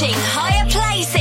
reaching higher places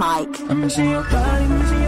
Mike.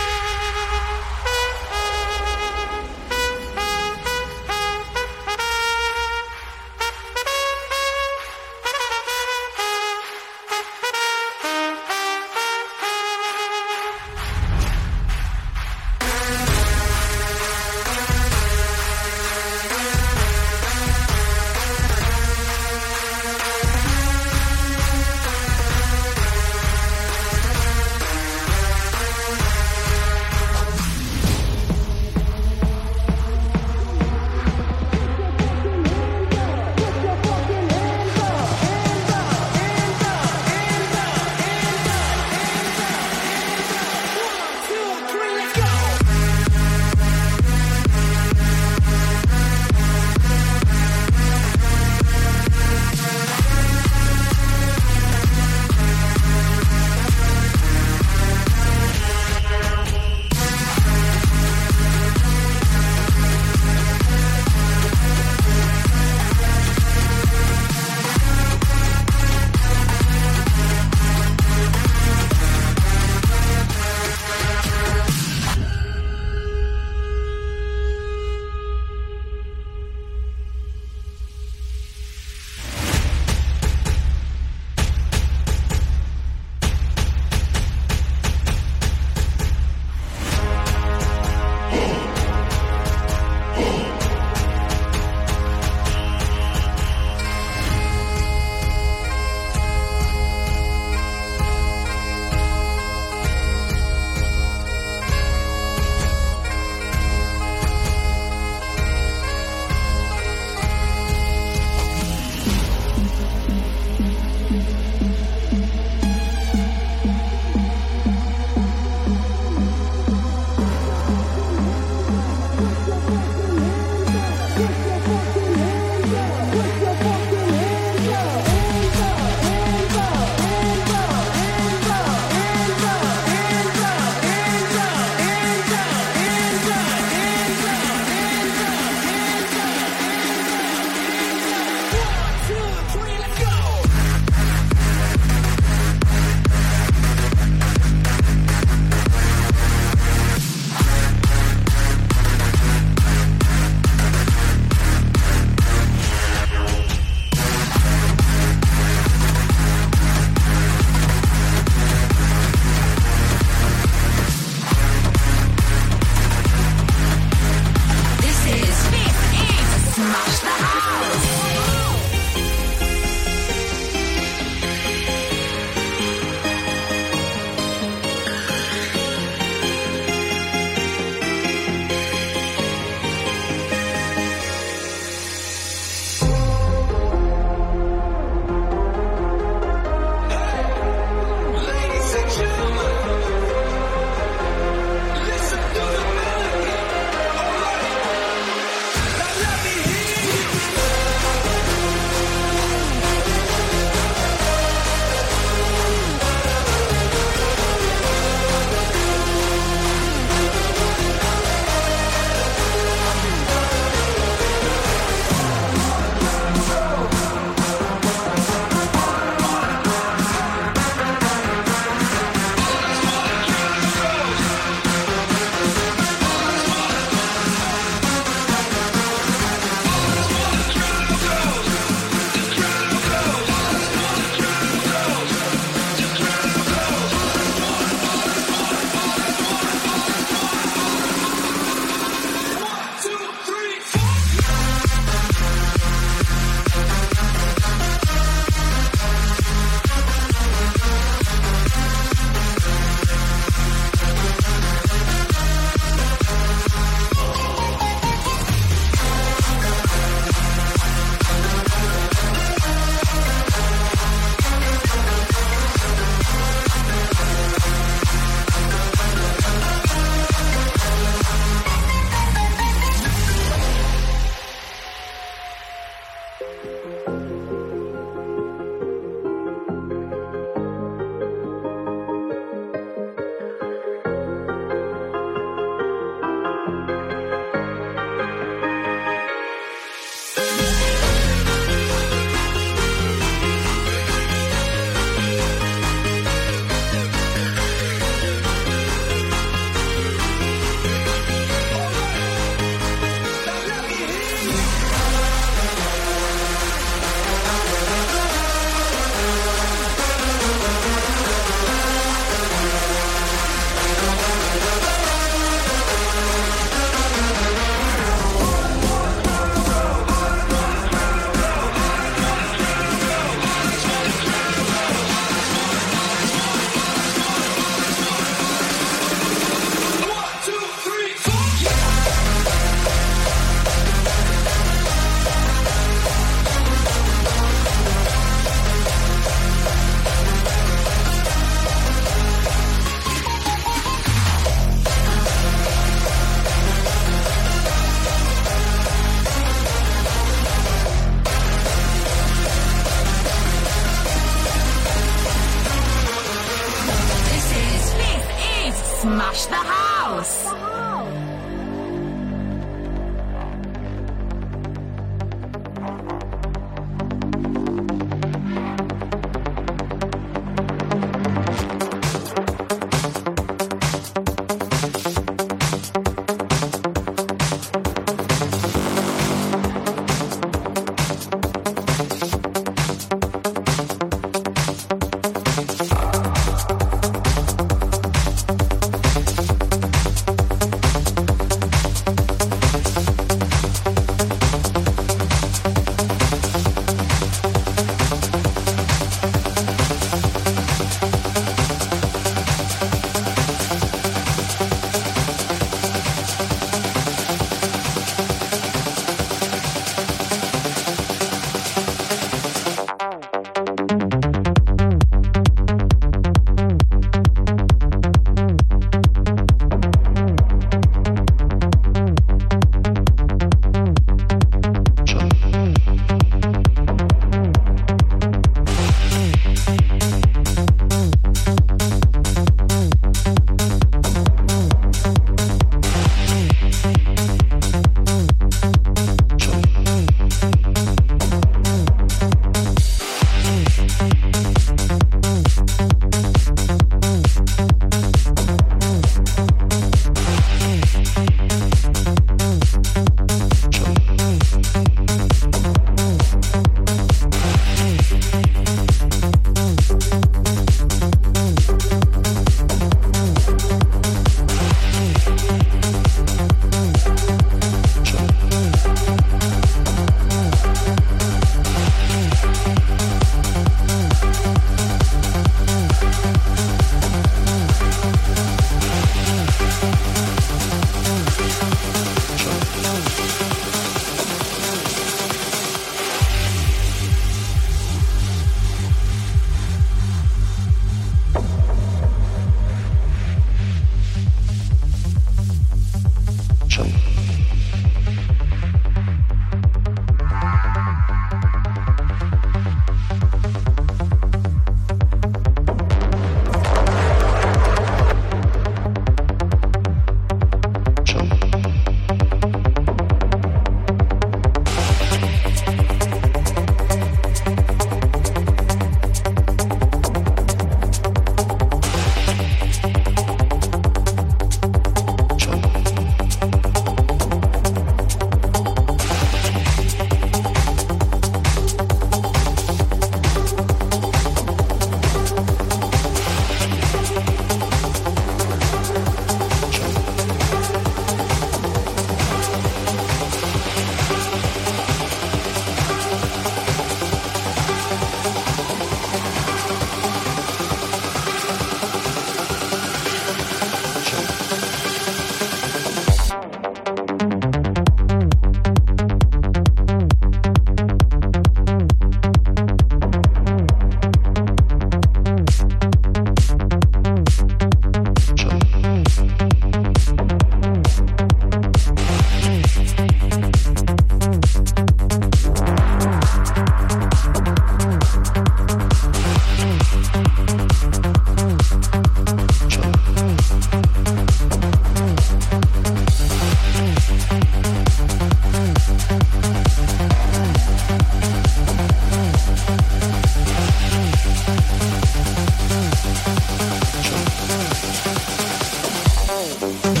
Thank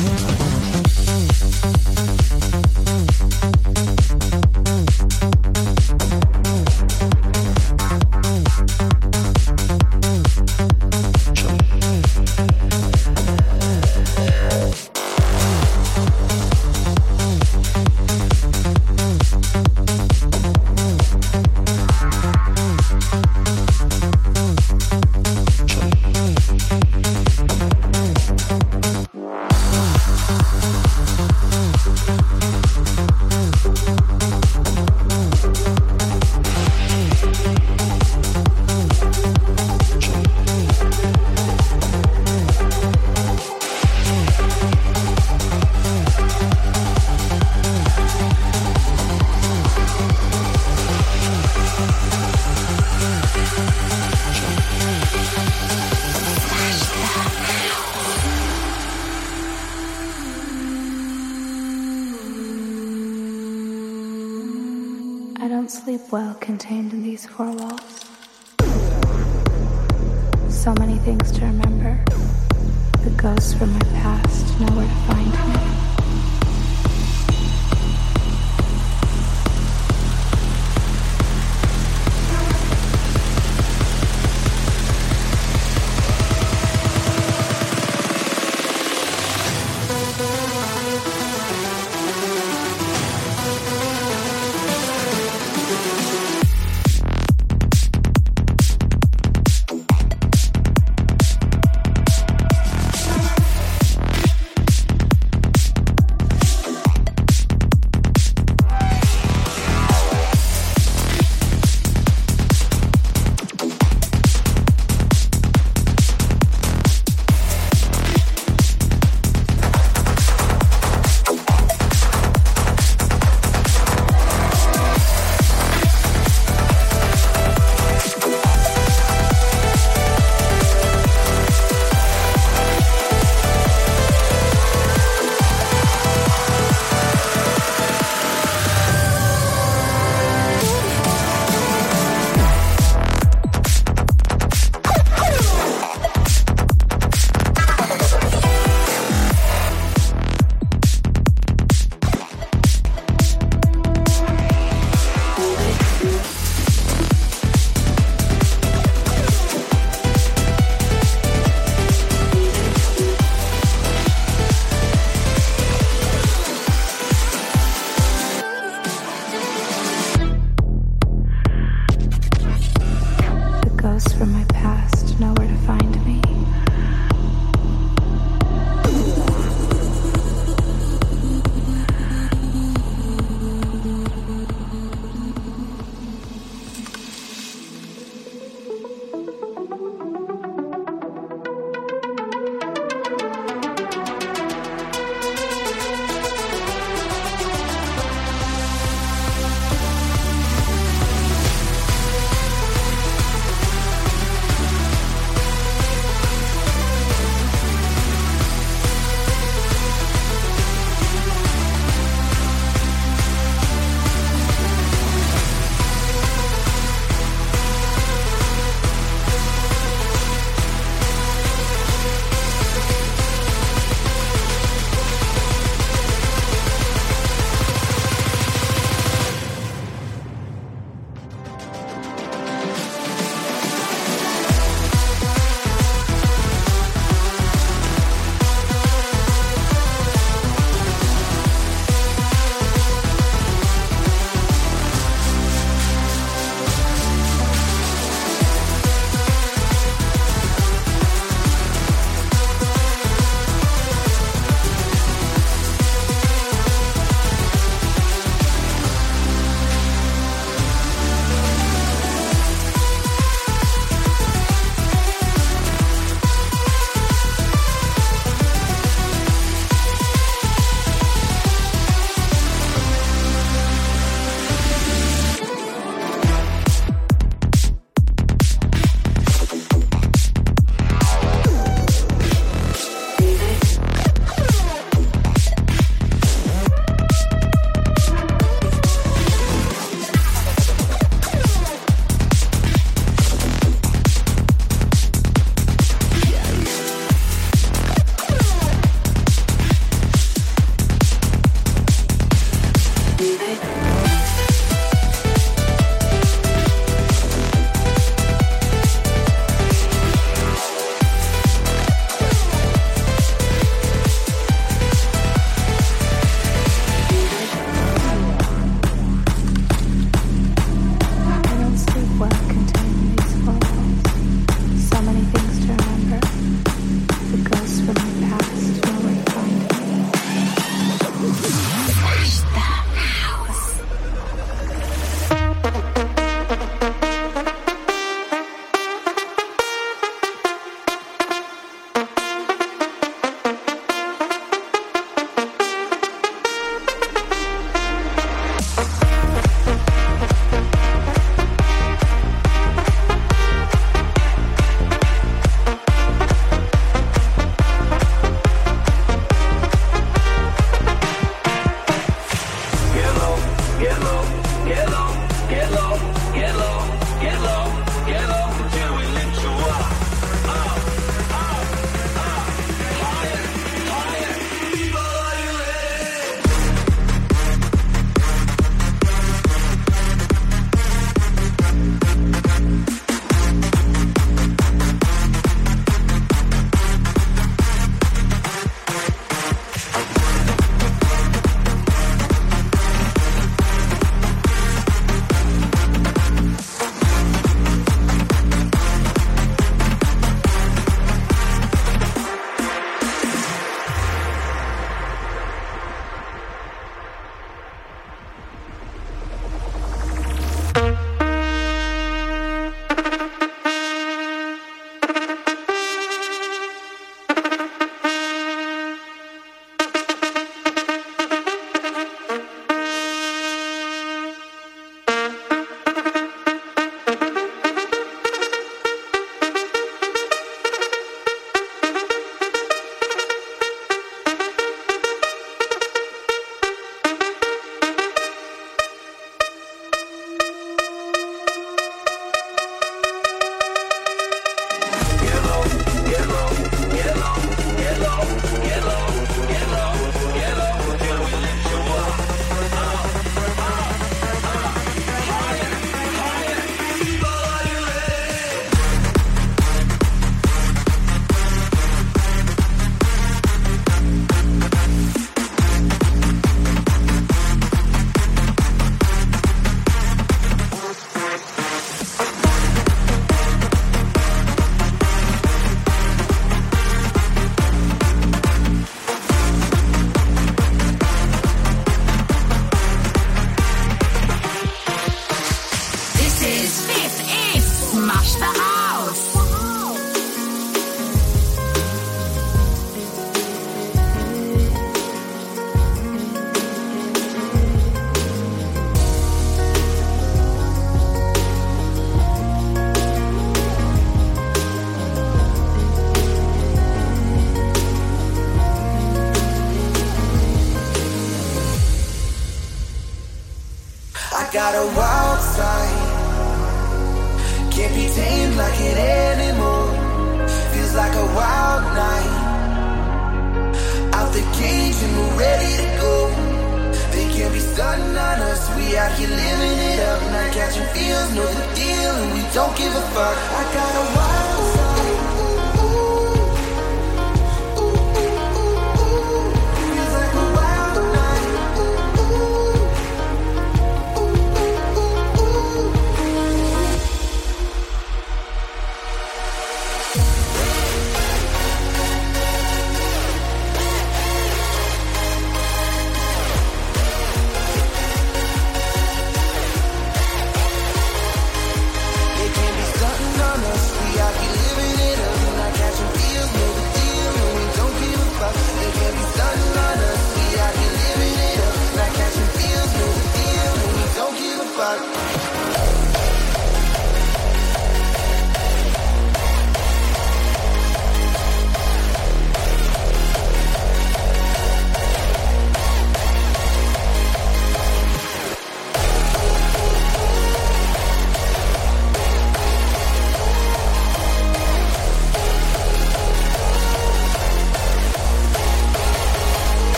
out